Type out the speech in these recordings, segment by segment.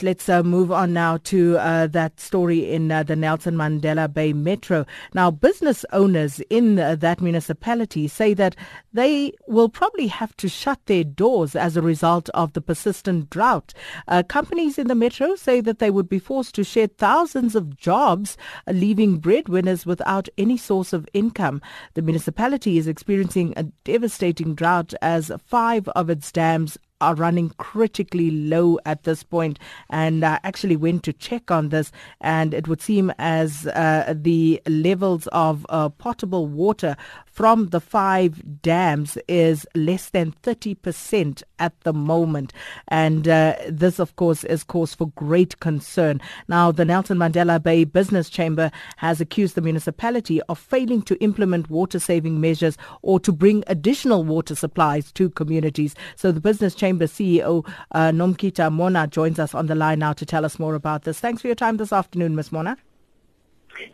Let's uh, move on now to uh, that story in uh, the Nelson Mandela Bay Metro. Now, business owners in uh, that municipality say that they will probably have to shut their doors as a result of the persistent drought. Uh, companies in the metro say that they would be forced to shed thousands of jobs, uh, leaving breadwinners without any source of income. The municipality is experiencing a devastating drought as five of its dams are running critically low at this point. and I actually went to check on this and it would seem as uh, the levels of uh, potable water from the five dams is less than 30% at the moment. And uh, this, of course, is cause for great concern. Now, the Nelson Mandela Bay Business Chamber has accused the municipality of failing to implement water-saving measures or to bring additional water supplies to communities. So the Business Chamber CEO, uh, Nomkhita Mona, joins us on the line now to tell us more about this. Thanks for your time this afternoon, Ms. Mona.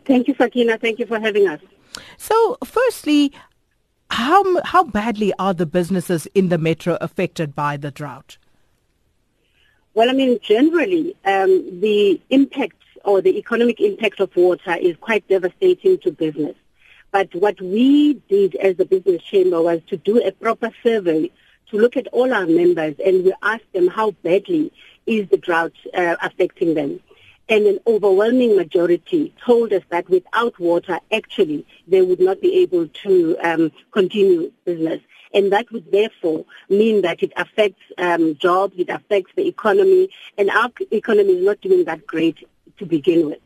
Thank you, Sakina. Thank you for having us. So, firstly, how how badly are the businesses in the metro affected by the drought? Well, I mean, generally, um, the impact or the economic impact of water is quite devastating to business. But what we did as a business chamber was to do a proper survey to look at all our members and we asked them how badly is the drought uh, affecting them and an overwhelming majority told us that without water, actually, they would not be able to um, continue business. And that would therefore mean that it affects um, jobs, it affects the economy, and our economy is not doing that great to begin with.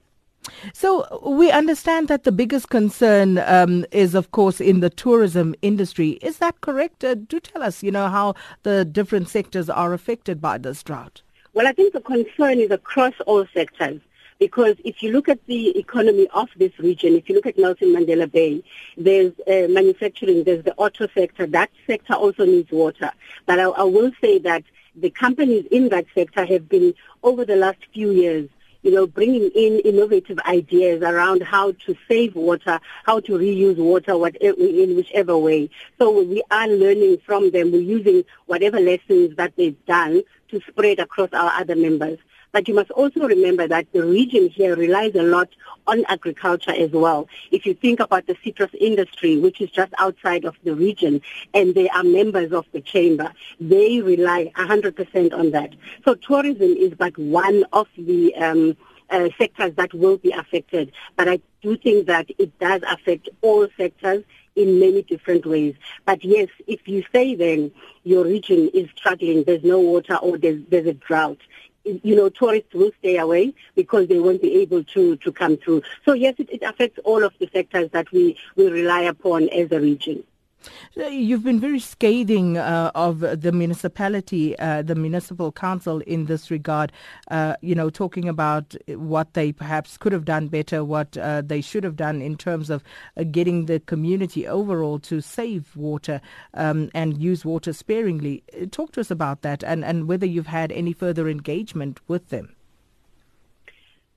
So we understand that the biggest concern um, is, of course, in the tourism industry. Is that correct? Uh, do tell us, you know, how the different sectors are affected by this drought. Well, I think the concern is across all sectors because if you look at the economy of this region, if you look at Nelson Mandela Bay, there's uh, manufacturing, there's the auto sector. That sector also needs water. But I, I will say that the companies in that sector have been, over the last few years, you know, bringing in innovative ideas around how to save water, how to reuse water whatever, eh, in whichever way. So we are learning from them. We're using whatever lessons that they've done to spread across our other members. But you must also remember that the region here relies a lot on agriculture as well. If you think about the citrus industry, which is just outside of the region, and they are members of the chamber, they rely 100% on that. So tourism is but one of the um, uh, sectors that will be affected. But I do think that it does affect all sectors in many different ways. But yes, if you say then your region is struggling, there's no water or there's, there's a drought, you know, tourists will stay away because they won't be able to, to come through. So yes, it, it affects all of the sectors that we, we rely upon as a region. You've been very scathing uh, of the municipality, uh, the municipal council in this regard, uh, you know, talking about what they perhaps could have done better, what uh, they should have done in terms of uh, getting the community overall to save water um, and use water sparingly. Talk to us about that and, and whether you've had any further engagement with them.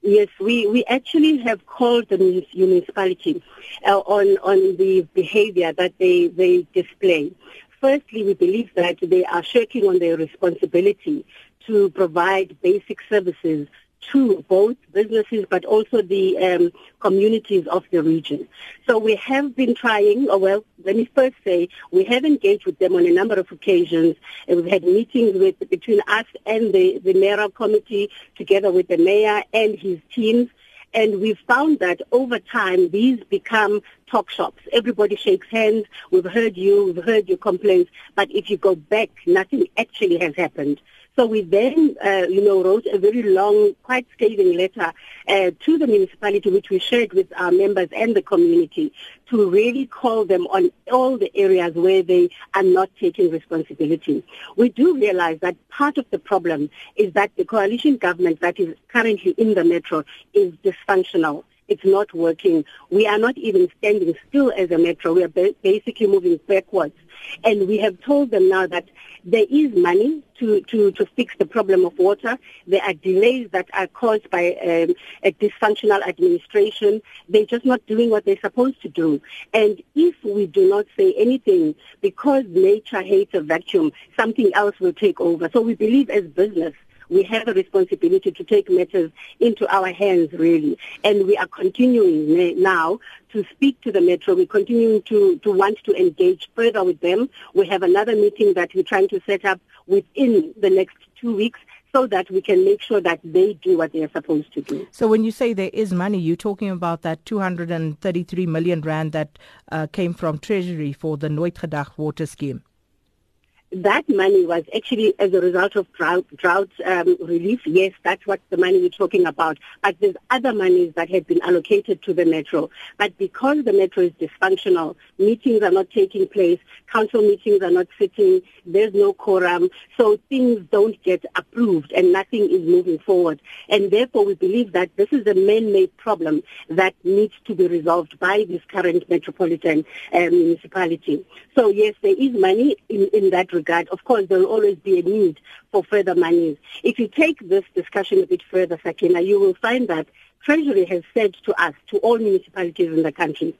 Yes, we, we actually have called the municipality uh, on, on the behavior that they, they display. Firstly, we believe that they are shirking on their responsibility to provide basic services to both businesses but also the um, communities of the region. So we have been trying, or well, let me first say, we have engaged with them on a number of occasions. And we've had meetings with between us and the, the mayoral committee together with the mayor and his teams. And we've found that over time, these become talk shops. Everybody shakes hands. We've heard you. We've heard your complaints. But if you go back, nothing actually has happened. So we then, uh, you know, wrote a very long, quite scathing letter uh, to the municipality, which we shared with our members and the community, to really call them on all the areas where they are not taking responsibility. We do realize that part of the problem is that the coalition government that is currently in the metro is dysfunctional. It's not working. We are not even standing still as a metro. We are ba- basically moving backwards. And we have told them now that there is money to, to, to fix the problem of water. There are delays that are caused by um, a dysfunctional administration. They're just not doing what they're supposed to do. And if we do not say anything, because nature hates a vacuum, something else will take over. So we believe as business we have a responsibility to take matters into our hands, really. And we are continuing now to speak to the Metro. We're continuing to, to want to engage further with them. We have another meeting that we're trying to set up within the next two weeks so that we can make sure that they do what they are supposed to do. So when you say there is money, you're talking about that 233 million rand that uh, came from Treasury for the Nooitgedagt water scheme that money was actually as a result of drought, drought um, relief. Yes, that's what the money we're talking about. But there's other monies that have been allocated to the metro. But because the metro is dysfunctional, meetings are not taking place, council meetings are not sitting, there's no quorum, so things don't get approved and nothing is moving forward. And therefore, we believe that this is a man-made problem that needs to be resolved by this current metropolitan uh, municipality. So yes, there is money in, in that regard regard, of course, there will always be a need for further monies. If you take this discussion a bit further, Sakina, you will find that Treasury has said to us, to all municipalities in the country,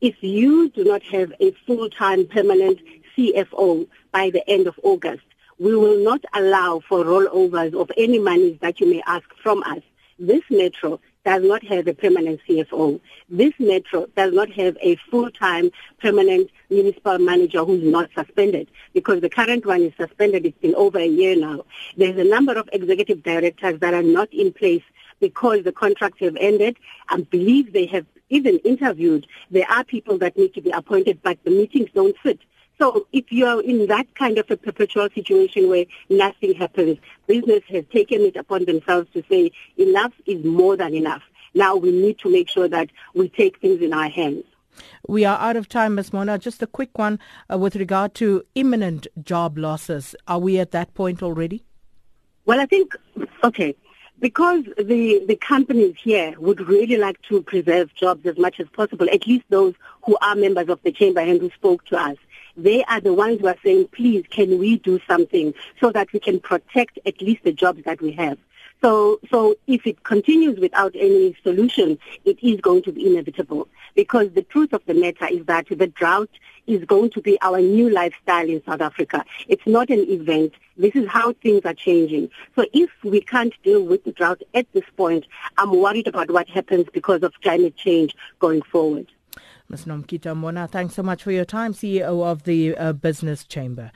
if you do not have a full-time permanent CFO by the end of August, we will not allow for rollovers of any monies that you may ask from us. This metro does not have a permanent CFO. This metro does not have a full-time permanent municipal manager who's not suspended because the current one is suspended. It's been over a year now. There's a number of executive directors that are not in place because the contracts have ended. I believe they have even interviewed. There are people that need to be appointed, but the meetings don't fit. So if you're in that kind of a perpetual situation where nothing happens, business has taken it upon themselves to say enough is more than enough. Now we need to make sure that we take things in our hands. We are out of time, Ms. Mona. Just a quick one uh, with regard to imminent job losses. Are we at that point already? Well, I think, okay, because the, the companies here would really like to preserve jobs as much as possible, at least those who are members of the chamber and who spoke to us. They are the ones who are saying, please, can we do something so that we can protect at least the jobs that we have. So, so if it continues without any solution, it is going to be inevitable. Because the truth of the matter is that the drought is going to be our new lifestyle in South Africa. It's not an event. This is how things are changing. So if we can't deal with the drought at this point, I'm worried about what happens because of climate change going forward. Ms. Nomkhita Mona, thanks so much for your time, CEO of the uh, Business Chamber.